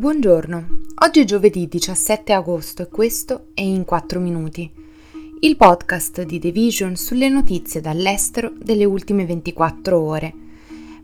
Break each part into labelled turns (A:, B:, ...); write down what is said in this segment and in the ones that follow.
A: Buongiorno, oggi è giovedì 17 agosto e questo è In 4 Minuti, il podcast di The Vision sulle notizie dall'estero delle ultime 24 ore.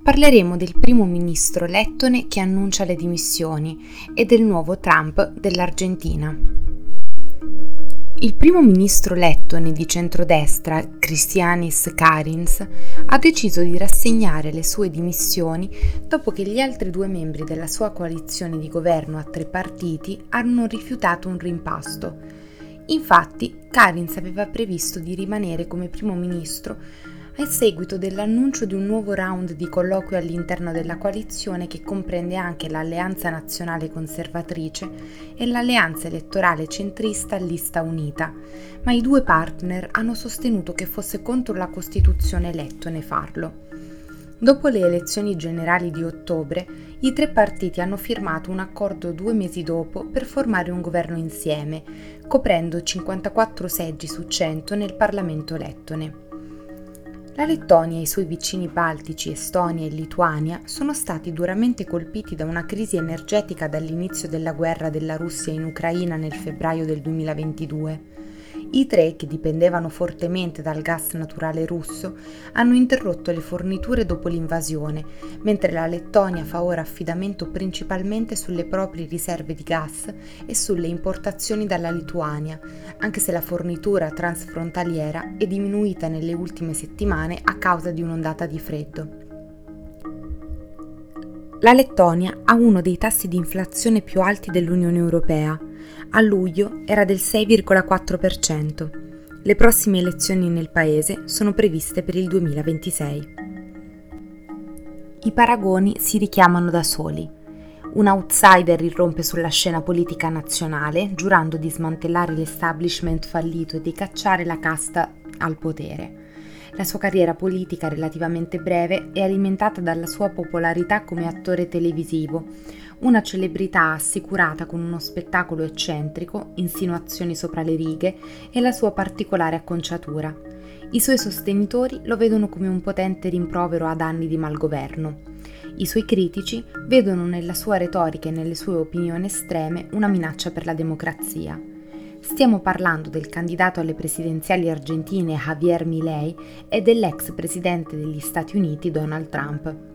A: Parleremo del primo ministro lettone che annuncia le dimissioni e del nuovo Trump dell'Argentina. Il primo ministro lettone di centrodestra, Christianis Karins, ha deciso di rassegnare le sue dimissioni dopo che gli altri due membri della sua coalizione di governo a tre partiti hanno rifiutato un rimpasto. Infatti, Karins aveva previsto di rimanere come primo ministro a seguito dell'annuncio di un nuovo round di colloquio all'interno della coalizione che comprende anche l'Alleanza Nazionale Conservatrice e l'Alleanza Elettorale Centrista Lista Unita, ma i due partner hanno sostenuto che fosse contro la Costituzione lettone farlo. Dopo le elezioni generali di ottobre, i tre partiti hanno firmato un accordo due mesi dopo per formare un governo insieme, coprendo 54 seggi su 100 nel Parlamento lettone. La Lettonia e i suoi vicini baltici Estonia e Lituania sono stati duramente colpiti da una crisi energetica dall'inizio della guerra della Russia in Ucraina nel febbraio del 2022. I tre, che dipendevano fortemente dal gas naturale russo, hanno interrotto le forniture dopo l'invasione, mentre la Lettonia fa ora affidamento principalmente sulle proprie riserve di gas e sulle importazioni dalla Lituania, anche se la fornitura transfrontaliera è diminuita nelle ultime settimane a causa di un'ondata di freddo. La Lettonia ha uno dei tassi di inflazione più alti dell'Unione Europea. A luglio era del 6,4%. Le prossime elezioni nel paese sono previste per il 2026. I paragoni si richiamano da soli. Un outsider irrompe sulla scena politica nazionale, giurando di smantellare l'establishment fallito e di cacciare la casta al potere. La sua carriera politica, relativamente breve, è alimentata dalla sua popolarità come attore televisivo, una celebrità assicurata con uno spettacolo eccentrico, insinuazioni sopra le righe e la sua particolare acconciatura. I suoi sostenitori lo vedono come un potente rimprovero ad anni di malgoverno. I suoi critici vedono nella sua retorica e nelle sue opinioni estreme una minaccia per la democrazia. Stiamo parlando del candidato alle presidenziali argentine Javier Milei e dell'ex presidente degli Stati Uniti Donald Trump.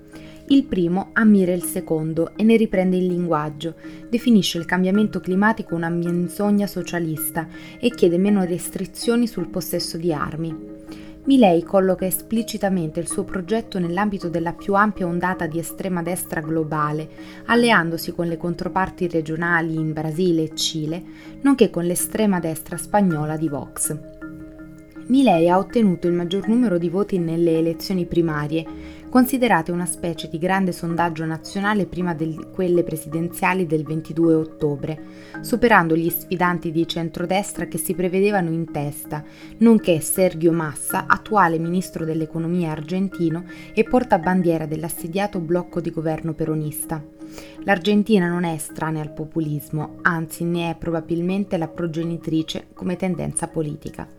A: Il primo ammira il secondo e ne riprende il linguaggio, definisce il cambiamento climatico una menzogna socialista e chiede meno restrizioni sul possesso di armi. Milei colloca esplicitamente il suo progetto nell'ambito della più ampia ondata di estrema destra globale, alleandosi con le controparti regionali in Brasile e Cile, nonché con l'estrema destra spagnola di Vox. Milei ha ottenuto il maggior numero di voti nelle elezioni primarie, considerate una specie di grande sondaggio nazionale prima di quelle presidenziali del 22 ottobre, superando gli sfidanti di centrodestra che si prevedevano in testa, nonché Sergio Massa, attuale ministro dell'economia argentino e portabandiera dell'assediato blocco di governo peronista. L'Argentina non è estranea al populismo, anzi ne è probabilmente la progenitrice come tendenza politica.